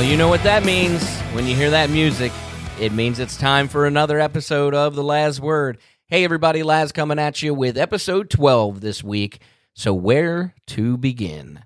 Well, you know what that means. When you hear that music, it means it's time for another episode of The Laz Word. Hey, everybody, Laz coming at you with episode 12 this week. So, where to begin?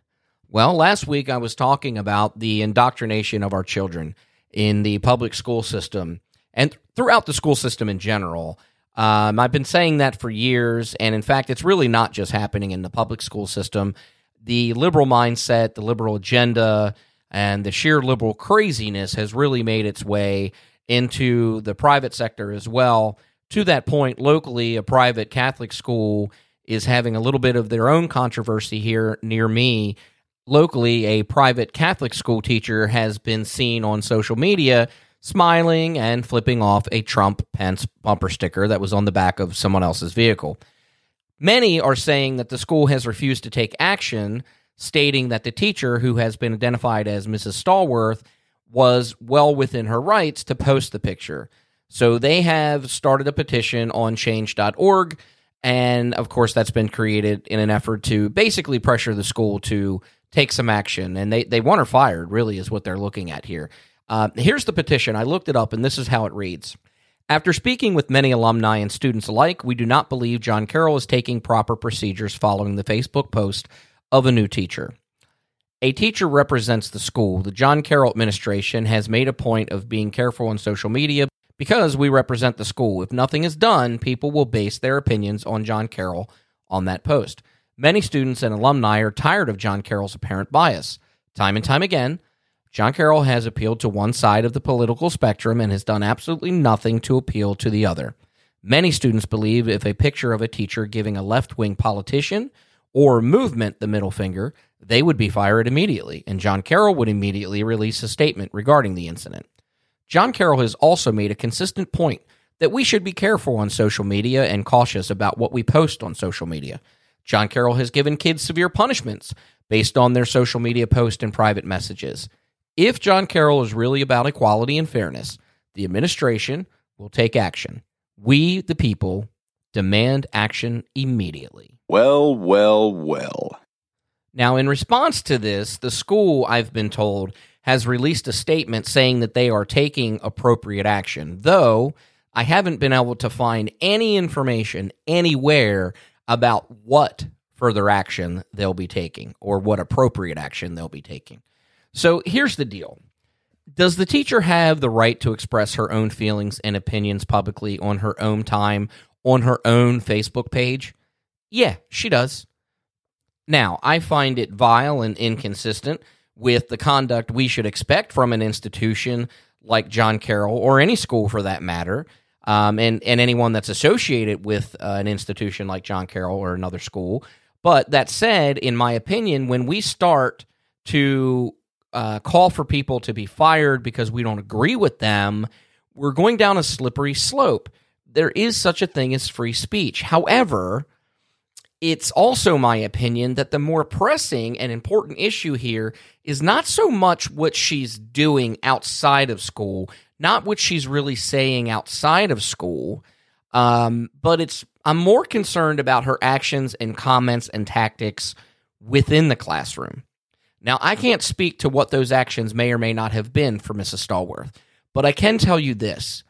Well, last week I was talking about the indoctrination of our children in the public school system and throughout the school system in general. Um, I've been saying that for years, and in fact, it's really not just happening in the public school system. The liberal mindset, the liberal agenda, and the sheer liberal craziness has really made its way into the private sector as well. To that point, locally, a private Catholic school is having a little bit of their own controversy here near me. Locally, a private Catholic school teacher has been seen on social media smiling and flipping off a Trump Pence bumper sticker that was on the back of someone else's vehicle. Many are saying that the school has refused to take action, stating that the teacher, who has been identified as Mrs. Stallworth, was well within her rights to post the picture. So they have started a petition on change.org. And of course, that's been created in an effort to basically pressure the school to take some action. And they, they want her fired, really, is what they're looking at here. Uh, here's the petition. I looked it up, and this is how it reads. After speaking with many alumni and students alike, we do not believe John Carroll is taking proper procedures following the Facebook post of a new teacher. A teacher represents the school. The John Carroll administration has made a point of being careful on social media because we represent the school. If nothing is done, people will base their opinions on John Carroll on that post. Many students and alumni are tired of John Carroll's apparent bias. Time and time again, John Carroll has appealed to one side of the political spectrum and has done absolutely nothing to appeal to the other. Many students believe if a picture of a teacher giving a left wing politician or movement the middle finger, they would be fired immediately, and John Carroll would immediately release a statement regarding the incident. John Carroll has also made a consistent point that we should be careful on social media and cautious about what we post on social media. John Carroll has given kids severe punishments based on their social media posts and private messages. If John Carroll is really about equality and fairness, the administration will take action. We, the people, demand action immediately. Well, well, well. Now, in response to this, the school, I've been told, has released a statement saying that they are taking appropriate action, though I haven't been able to find any information anywhere about what further action they'll be taking or what appropriate action they'll be taking. So here's the deal Does the teacher have the right to express her own feelings and opinions publicly on her own time on her own Facebook page? Yeah, she does. Now, I find it vile and inconsistent with the conduct we should expect from an institution like John Carroll or any school for that matter, um, and, and anyone that's associated with uh, an institution like John Carroll or another school. But that said, in my opinion, when we start to uh, call for people to be fired because we don't agree with them, we're going down a slippery slope. There is such a thing as free speech. However, it's also my opinion that the more pressing and important issue here is not so much what she's doing outside of school, not what she's really saying outside of school, um, but it's I'm more concerned about her actions and comments and tactics within the classroom. Now, I can't speak to what those actions may or may not have been for Mrs. Stallworth, but I can tell you this.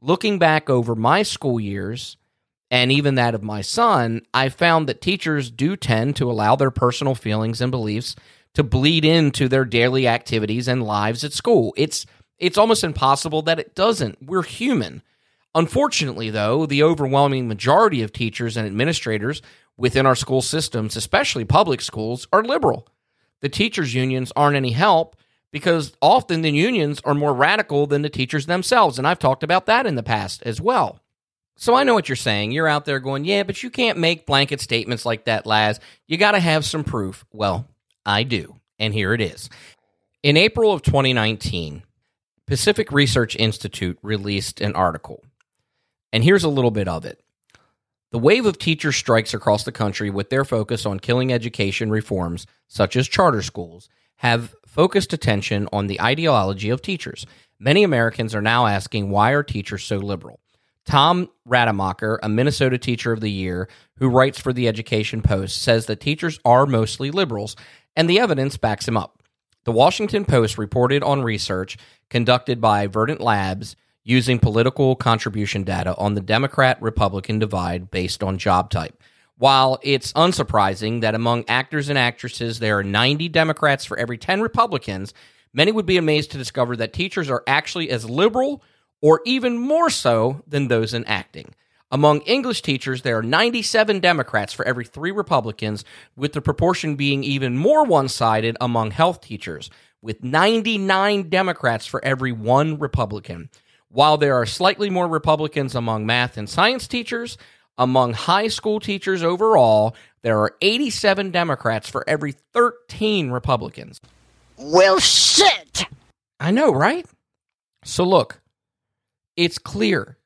Looking back over my school years and even that of my son, I found that teachers do tend to allow their personal feelings and beliefs to bleed into their daily activities and lives at school. It's it's almost impossible that it doesn't. We're human. Unfortunately, though, the overwhelming majority of teachers and administrators within our school systems, especially public schools, are liberal the teachers' unions aren't any help because often the unions are more radical than the teachers themselves. And I've talked about that in the past as well. So I know what you're saying. You're out there going, yeah, but you can't make blanket statements like that, Laz. You got to have some proof. Well, I do. And here it is. In April of 2019, Pacific Research Institute released an article. And here's a little bit of it. The wave of teacher strikes across the country, with their focus on killing education reforms, such as charter schools, have focused attention on the ideology of teachers. Many Americans are now asking why are teachers so liberal? Tom Rademacher, a Minnesota Teacher of the Year who writes for the Education Post, says that teachers are mostly liberals, and the evidence backs him up. The Washington Post reported on research conducted by Verdant Labs using political contribution data on the Democrat Republican divide based on job type. While it's unsurprising that among actors and actresses there are 90 Democrats for every 10 Republicans, many would be amazed to discover that teachers are actually as liberal or even more so than those in acting. Among English teachers, there are 97 Democrats for every three Republicans, with the proportion being even more one sided among health teachers, with 99 Democrats for every one Republican. While there are slightly more Republicans among math and science teachers, among high school teachers overall, there are 87 Democrats for every 13 Republicans. Well, shit! I know, right? So, look, it's clear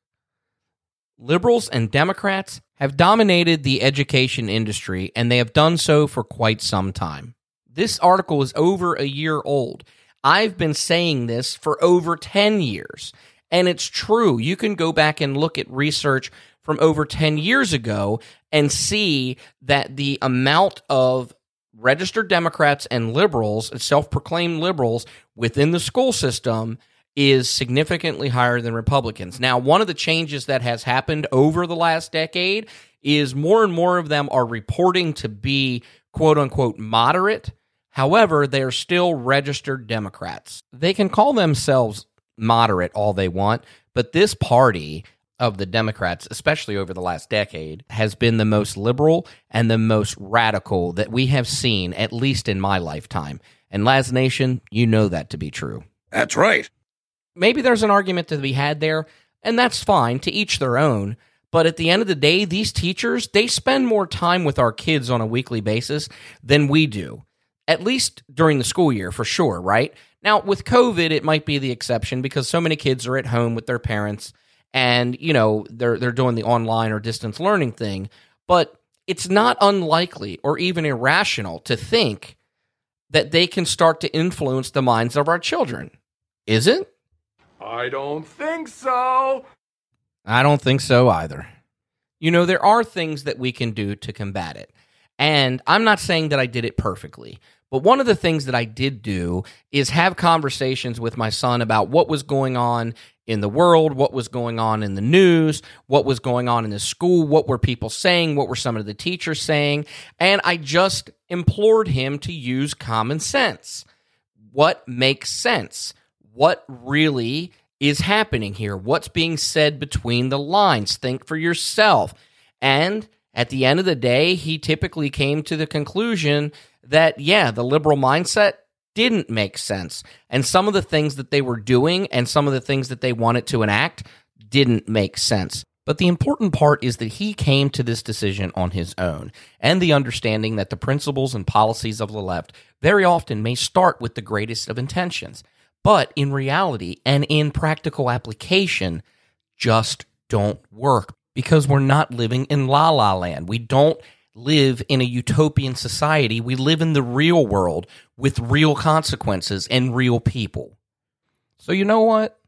liberals and Democrats have dominated the education industry, and they have done so for quite some time. This article is over a year old. I've been saying this for over 10 years, and it's true. You can go back and look at research from over 10 years ago and see that the amount of registered Democrats and liberals, self proclaimed liberals within the school system is significantly higher than Republicans. Now, one of the changes that has happened over the last decade is more and more of them are reporting to be quote unquote moderate. However, they are still registered Democrats. They can call themselves moderate all they want, but this party of the Democrats, especially over the last decade, has been the most liberal and the most radical that we have seen, at least in my lifetime. And Laz Nation, you know that to be true. That's right maybe there's an argument to be had there, and that's fine to each their own. But at the end of the day, these teachers, they spend more time with our kids on a weekly basis than we do, at least during the school year, for sure, right? Now, with COVID, it might be the exception because so many kids are at home with their parents and, you know, they're, they're doing the online or distance learning thing. But it's not unlikely or even irrational to think that they can start to influence the minds of our children. Is it? I don't think so. I don't think so either. You know, there are things that we can do to combat it. And I'm not saying that I did it perfectly, but one of the things that I did do is have conversations with my son about what was going on in the world, what was going on in the news, what was going on in the school, what were people saying, what were some of the teachers saying. And I just implored him to use common sense. What makes sense? What really is happening here, what's being said between the lines. Think for yourself. And at the end of the day, he typically came to the conclusion that, yeah, the liberal mindset didn't make sense. And some of the things that they were doing and some of the things that they wanted to enact didn't make sense. But the important part is that he came to this decision on his own, and the understanding that the principles and policies of the left very often may start with the greatest of intentions but in reality and in practical application just don't work because we're not living in la la land. We don't live in a utopian society. We live in the real world with real consequences and real people. So, you know what?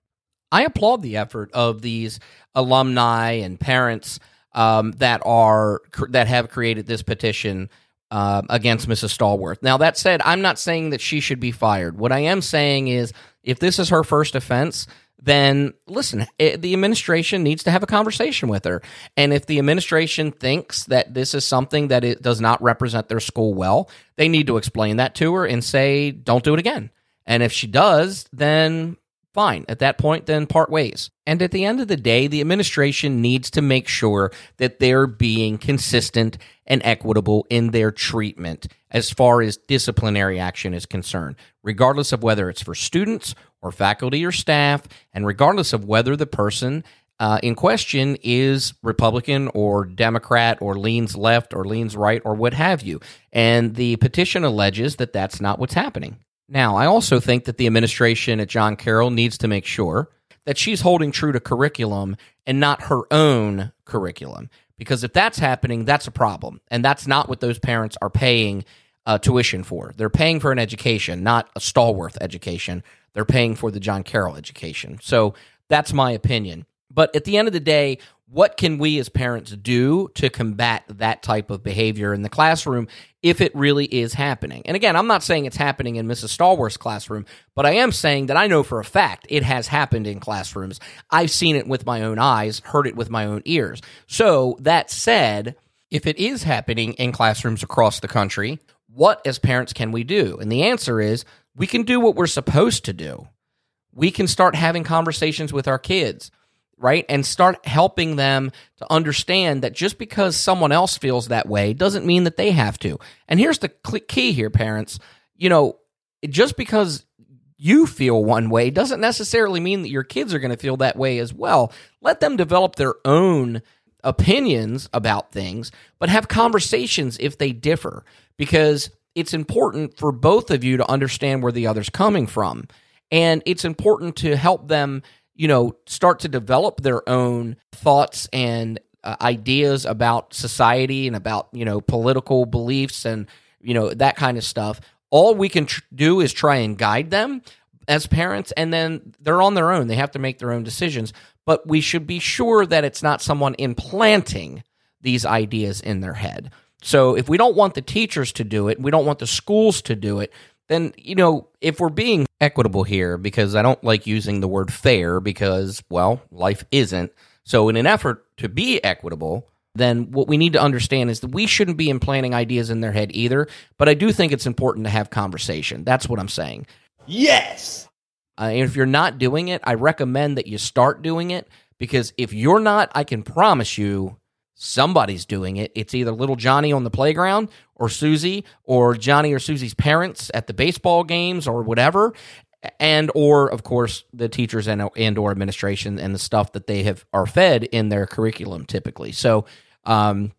I applaud the effort of these alumni and parents um, that are that have created this petition uh, against Mrs. Stallworth. Now, that said, I'm not saying that she should be fired. What I am saying is if this is her first offense, then listen, it, the administration needs to have a conversation with her. And if the administration thinks that this is something that it does not represent their school well, they need to explain that to her and say, don't do it again. And if she does, then fine. At that point, then part ways. And at the end of the day, the administration needs to make sure that they're being consistent and equitable in their treatment as far as disciplinary action is concerned, regardless of whether it's for students or faculty or staff, and regardless of whether the person uh, in question is Republican or Democrat or leans left or leans right or what have you. And the petition alleges that that's not what's happening. Now, I also think that the administration at John Carroll needs to make sure that she's holding true to curriculum and not her own curriculum. Because if that's happening, that's a problem. And that's not what those parents are paying uh, tuition for. They're paying for an education, not a Stallworth education. They're paying for the John Carroll education. So that's my opinion. But at the end of the day, what can we as parents do to combat that type of behavior in the classroom if it really is happening. And again, I'm not saying it's happening in Mrs. Stallworth's classroom, but I am saying that I know for a fact it has happened in classrooms. I've seen it with my own eyes, heard it with my own ears. So, that said, if it is happening in classrooms across the country, what as parents can we do? And the answer is we can do what we're supposed to do. We can start having conversations with our kids right? And start helping them to understand that just because someone else feels that way doesn't mean that they have to. And here's the key here, parents. You know, just because you feel one way doesn't necessarily mean that your kids are going to feel that way as well. Let them develop their own opinions about things, but have conversations if they differ because it's important for both of you to understand where the other's coming from. And it's important to help them you know, start to develop their own thoughts and uh, ideas about society and about, you know, political beliefs and, you know, that kind of stuff. All we can tr- do is try and guide them as parents, and then they're on their own. They have to make their own decisions. But we should be sure that it's not someone implanting these ideas in their head. So if we don't want the teachers to do it, we don't want the schools to do it, then, you know, if we're being equitable here, because I don't like using the word fair because, well, life isn't. So, in an effort to be equitable, then what we need to understand is that we shouldn't be implanting ideas in their head either. But I do think it's important to have conversation. That's what I'm saying. Yes. Uh, and if you're not doing it, I recommend that you start doing it because if you're not, I can promise you somebody's doing it. It's either little Johnny on the playground or Susie or Johnny or Susie's parents at the baseball games or whatever and or of course the teachers and and or administration and the stuff that they have are fed in their curriculum typically. So um,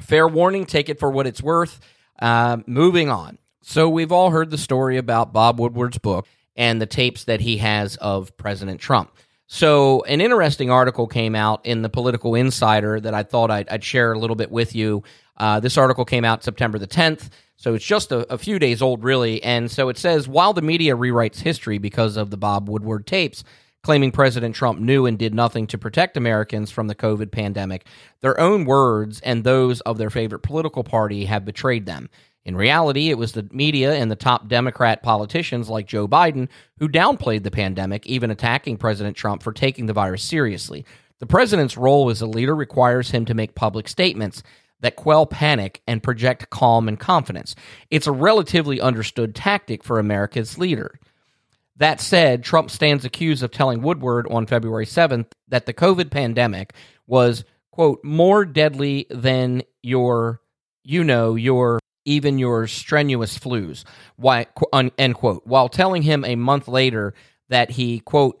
fair warning, take it for what it's worth. Uh, moving on. So we've all heard the story about Bob Woodward's book and the tapes that he has of President Trump. So, an interesting article came out in the Political Insider that I thought I'd, I'd share a little bit with you. Uh, this article came out September the 10th, so it's just a, a, few days old, really. And so it says while the media rewrites history because of the Bob Woodward tapes, claiming President Trump knew and did nothing to protect Americans from the COVID pandemic, their own words and those of their favorite political party have betrayed them. In reality, it was the media and the top Democrat politicians like Joe Biden who downplayed the pandemic, even attacking President Trump for taking the virus seriously. The president's role as a leader requires him to make public statements that quell panic and project calm and confidence. It's a relatively understood tactic for America's leader. That said, Trump stands accused of telling Woodward on February 7th that the COVID pandemic was, quote, more deadly than your, you know, your even your strenuous flus. Why, end quote. While telling him a month later that he, quote,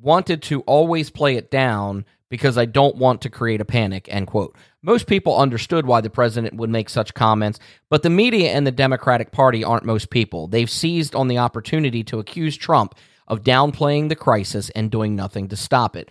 wanted to always play it down because I don't want to create a panic, end quote. Most people understood why the president would make such comments, but the media and the Democratic Party aren't most people. They've seized on the opportunity to accuse Trump of downplaying the crisis and doing nothing to stop it.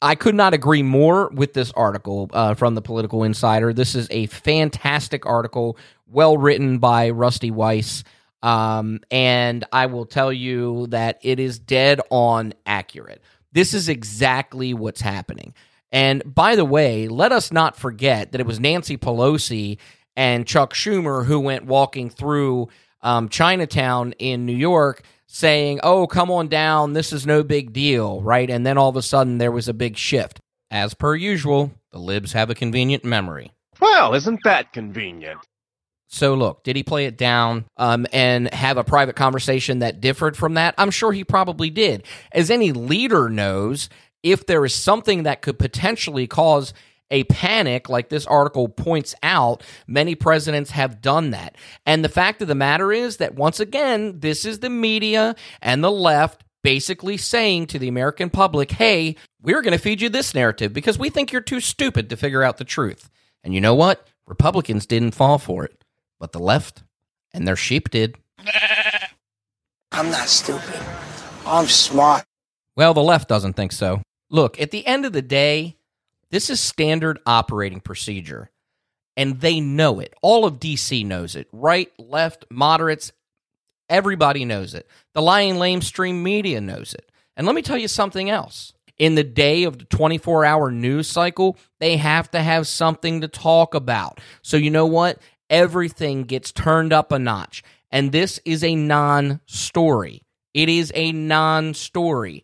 I could not agree more with this article uh, from the Political Insider. This is a fantastic article, well written by Rusty Weiss. Um, and I will tell you that it is dead on accurate. This is exactly what's happening. And by the way, let us not forget that it was Nancy Pelosi and Chuck Schumer who went walking through um, Chinatown in New York saying, oh, come on down, this is no big deal, right? And then all of a sudden there was a big shift. As per usual, the libs have a convenient memory. Well, isn't that convenient? So, look, did he play it down um, and have a private conversation that differed from that? I'm sure he probably did. As any leader knows, if there is something that could potentially cause a panic, like this article points out, many presidents have done that. And the fact of the matter is that once again, this is the media and the left basically saying to the American public, hey, we're going to feed you this narrative because we think you're too stupid to figure out the truth. And you know what? Republicans didn't fall for it, but the left and their sheep did. I'm not stupid. I'm smart. Well, the left doesn't think so. Look, at the end of the day, this is standard operating procedure, and they know it. All of DC knows it. Right, left, moderates, everybody knows it. The lying lamestream media knows it. And let me tell you something else. In the day of the 24 hour news cycle, they have to have something to talk about. So, you know what? Everything gets turned up a notch. And this is a non story. It is a non story.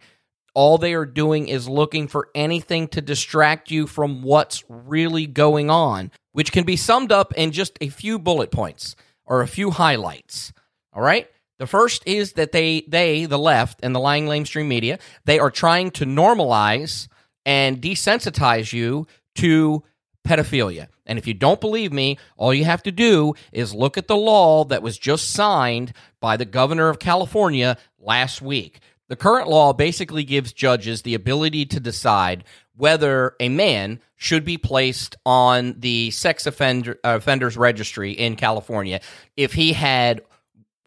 All they are doing is looking for anything to distract you from what's really going on, which can be summed up in just a few bullet points or a few highlights. All right? The first is that they they the left and the lying lamestream media, they are trying to normalize and desensitize you to pedophilia. And if you don't believe me, all you have to do is look at the law that was just signed by the governor of California last week. The current law basically gives judges the ability to decide whether a man should be placed on the sex offender, uh, offenders registry in California if he had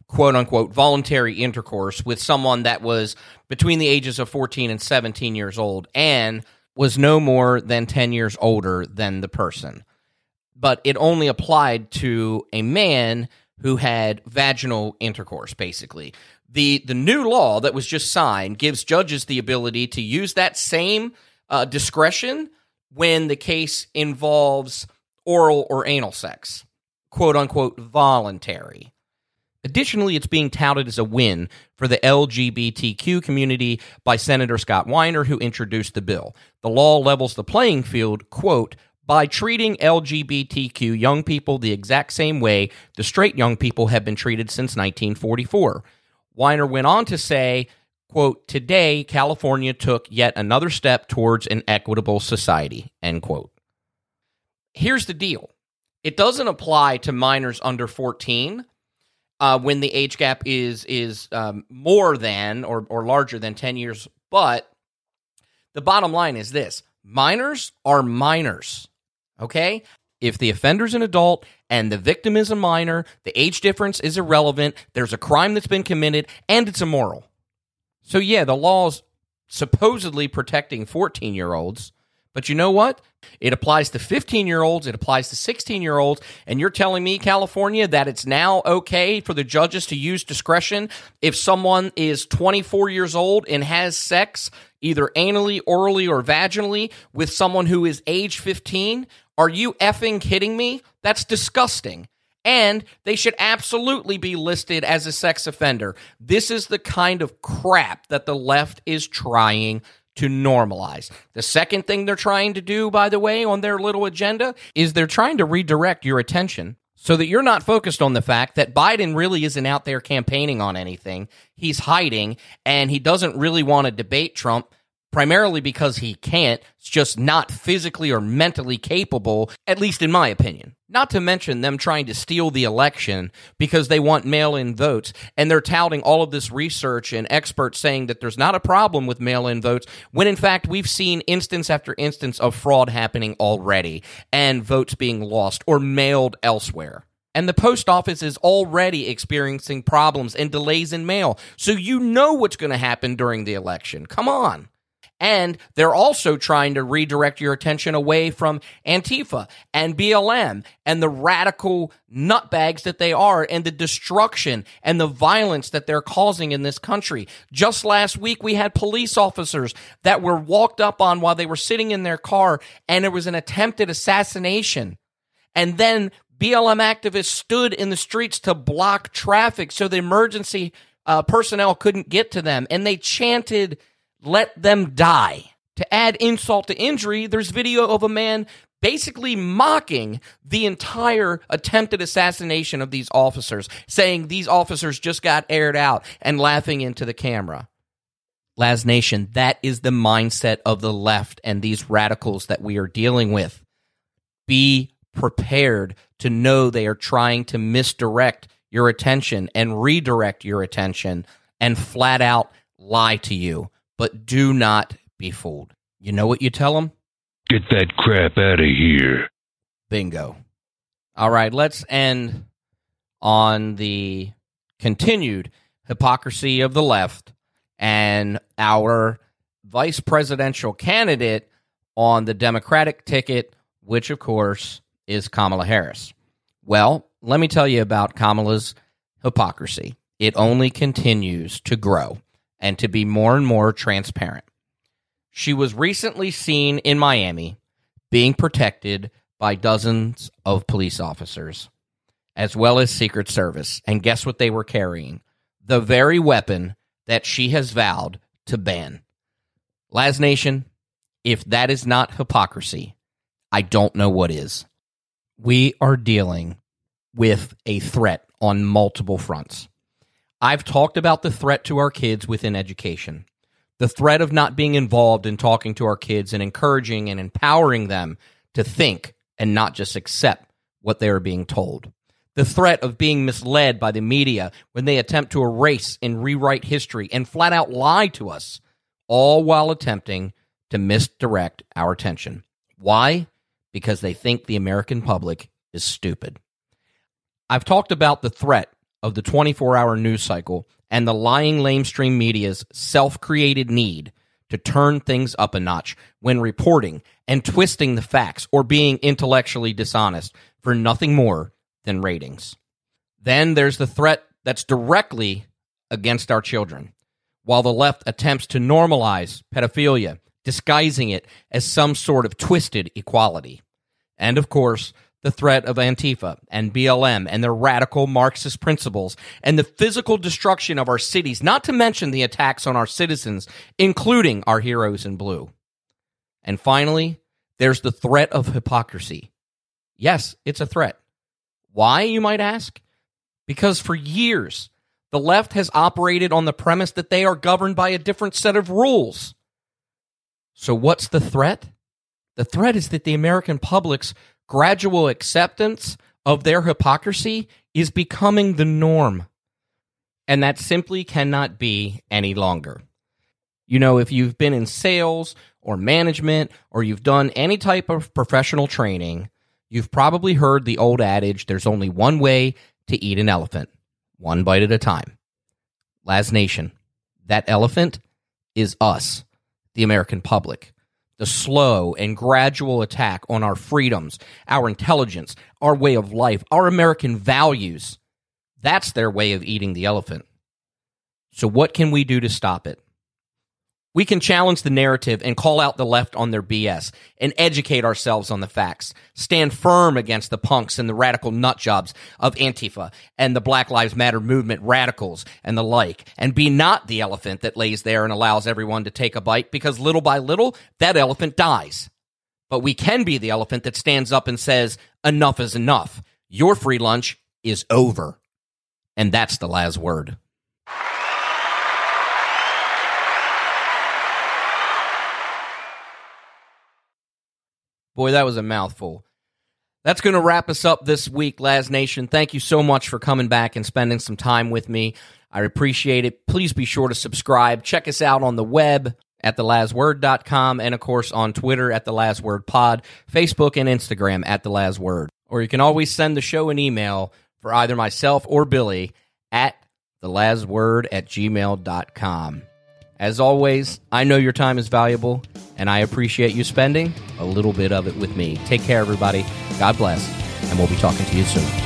quote unquote voluntary intercourse with someone that was between the ages of 14 and 17 years old and was no more than 10 years older than the person. But it only applied to a man who had vaginal intercourse, basically. The, the new law that was just signed gives judges the ability to use that same uh, discretion when the case involves oral or anal sex, quote unquote, voluntary. Additionally, it's being touted as a win for the LGBTQ community by Senator Scott Wiener, who introduced the bill. The law levels the playing field, quote, by treating LGBTQ young people the exact same way the straight young people have been treated since 1944. Weiner went on to say, quote, today California took yet another step towards an equitable society, end quote. Here's the deal. It doesn't apply to minors under 14 uh, when the age gap is is um, more than or, or larger than 10 years. But the bottom line is this minors are minors. Okay? If the offender's an adult and the victim is a minor, the age difference is irrelevant. There's a crime that's been committed and it's immoral. So, yeah, the law's supposedly protecting 14 year olds, but you know what? It applies to 15 year olds, it applies to 16 year olds, and you're telling me, California, that it's now okay for the judges to use discretion if someone is 24 years old and has sex, either anally, orally, or vaginally, with someone who is age 15? Are you effing kidding me? That's disgusting and they should absolutely be listed as a sex offender. This is the kind of crap that the left is trying to normalize. The second thing they're trying to do, by the way, on their little agenda is they're trying to redirect your attention so that you're not focused on the fact that Biden really isn't out there campaigning on anything. He's hiding and he doesn't really want to debate Trump primarily because he can't. It's just not physically or mentally capable, at least in my opinion. Not to mention them trying to steal the election because they want mail in votes. And they're touting all of this research and experts saying that there's not a problem with mail in votes, when in fact we've seen instance after instance of fraud happening already and votes being lost or mailed elsewhere. And the post office is already experiencing problems and delays in mail. So you know what's going to happen during the election. Come on. And they're also trying to redirect your attention away from Antifa and BLM and the radical nutbags that they are and the destruction and the violence that they're causing in this country. Just last week, we had police officers that were walked up on while they were sitting in their car and it was an attempted assassination. And then BLM activists stood in the streets to block traffic so the emergency uh, personnel couldn't get to them. And they chanted, let them die. To add insult to injury, there's video of a man basically mocking the entire attempted assassination of these officers, saying these officers just got aired out and laughing into the camera. Laz Nation, that is the mindset of the left and these radicals that we are dealing with. Be prepared to know they are trying to misdirect your attention and redirect your attention and flat out lie to you but do not be fooled. You know what you tell them? Get that crap out of here. Bingo. All right, let's end on the continued hypocrisy of the left and our vice presidential candidate on the Democratic ticket, which of course is Kamala Harris. Well, let me tell you about Kamala's hypocrisy. It only continues to grow and to be more and more transparent. She was recently seen in Miami being protected by dozens of police officers. as well as Secret Service. And guess what they were carrying? The very weapon that she has vowed to ban. Laz Nation, if that is not hypocrisy, I don't know what is. We are dealing with a threat on multiple fronts. I've talked about the threat to our kids within education, the threat of not being involved in talking to our kids and encouraging and empowering them to think and not just accept what they are being told. The threat of being misled by the media when they attempt to erase and rewrite history and flat out lie to us, all while attempting to misdirect our attention. Why? Because they think the American public is stupid. I've talked about the threat of the 24 hour news cycle and the lying lamestream media's self created need to turn things up a notch when reporting and twisting the facts or being intellectually dishonest for nothing more than ratings. Then there's the threat that's directly against our children, while the left attempts to normalize pedophilia, disguising it as some sort of twisted equality. And of course, the threat of Antifa and BLM and their radical Marxist principles and the physical destruction of our cities, not to mention the attacks on our citizens, including our heroes in blue. And finally, there's the threat of hypocrisy. Yes, it's a threat. Why, you might ask? Because for years, the left has operated on the premise that they are governed by a different set of rules. So, what's the threat? The threat is that the American public's gradual acceptance of their hypocrisy is becoming the norm. And that simply cannot be any longer. You know, if you've been in sales or management or you've done any type of professional training, you've probably heard the old adage there's only one way to eat an elephant, one bite at a time. Laz Nation, that elephant is us, the American public the slow and gradual attack on our freedoms, our intelligence, our way of life, our American values. That's their way of eating the elephant. So, what can we do to stop it? We can challenge the narrative and call out the left on their BS and educate ourselves on the facts. Stand firm against the punks and the radical nutjobs of Antifa and the Black Lives Matter movement radicals and the like. And be not the elephant that lays there and allows everyone to take a bite because little by little, that elephant dies. But we can be the elephant that stands up and says, enough is enough. Your free lunch is over. And that's the last word. Boy, that was a mouthful. That's going to wrap us up this week, Laz Nation. Thank you so much for coming back and spending some time with me. I appreciate it. Please be sure to subscribe. Check us out on the web at thelazword.com and, of course, on Twitter at the Laz Word Pod, Facebook and Instagram at the Laz Word. Or you can always send the show an email for either myself or Billy at thelazword at gmail.com. As always, I know your time is valuable, and I appreciate you spending a little bit of it with me. Take care, everybody. God bless, and we'll be talking to you soon.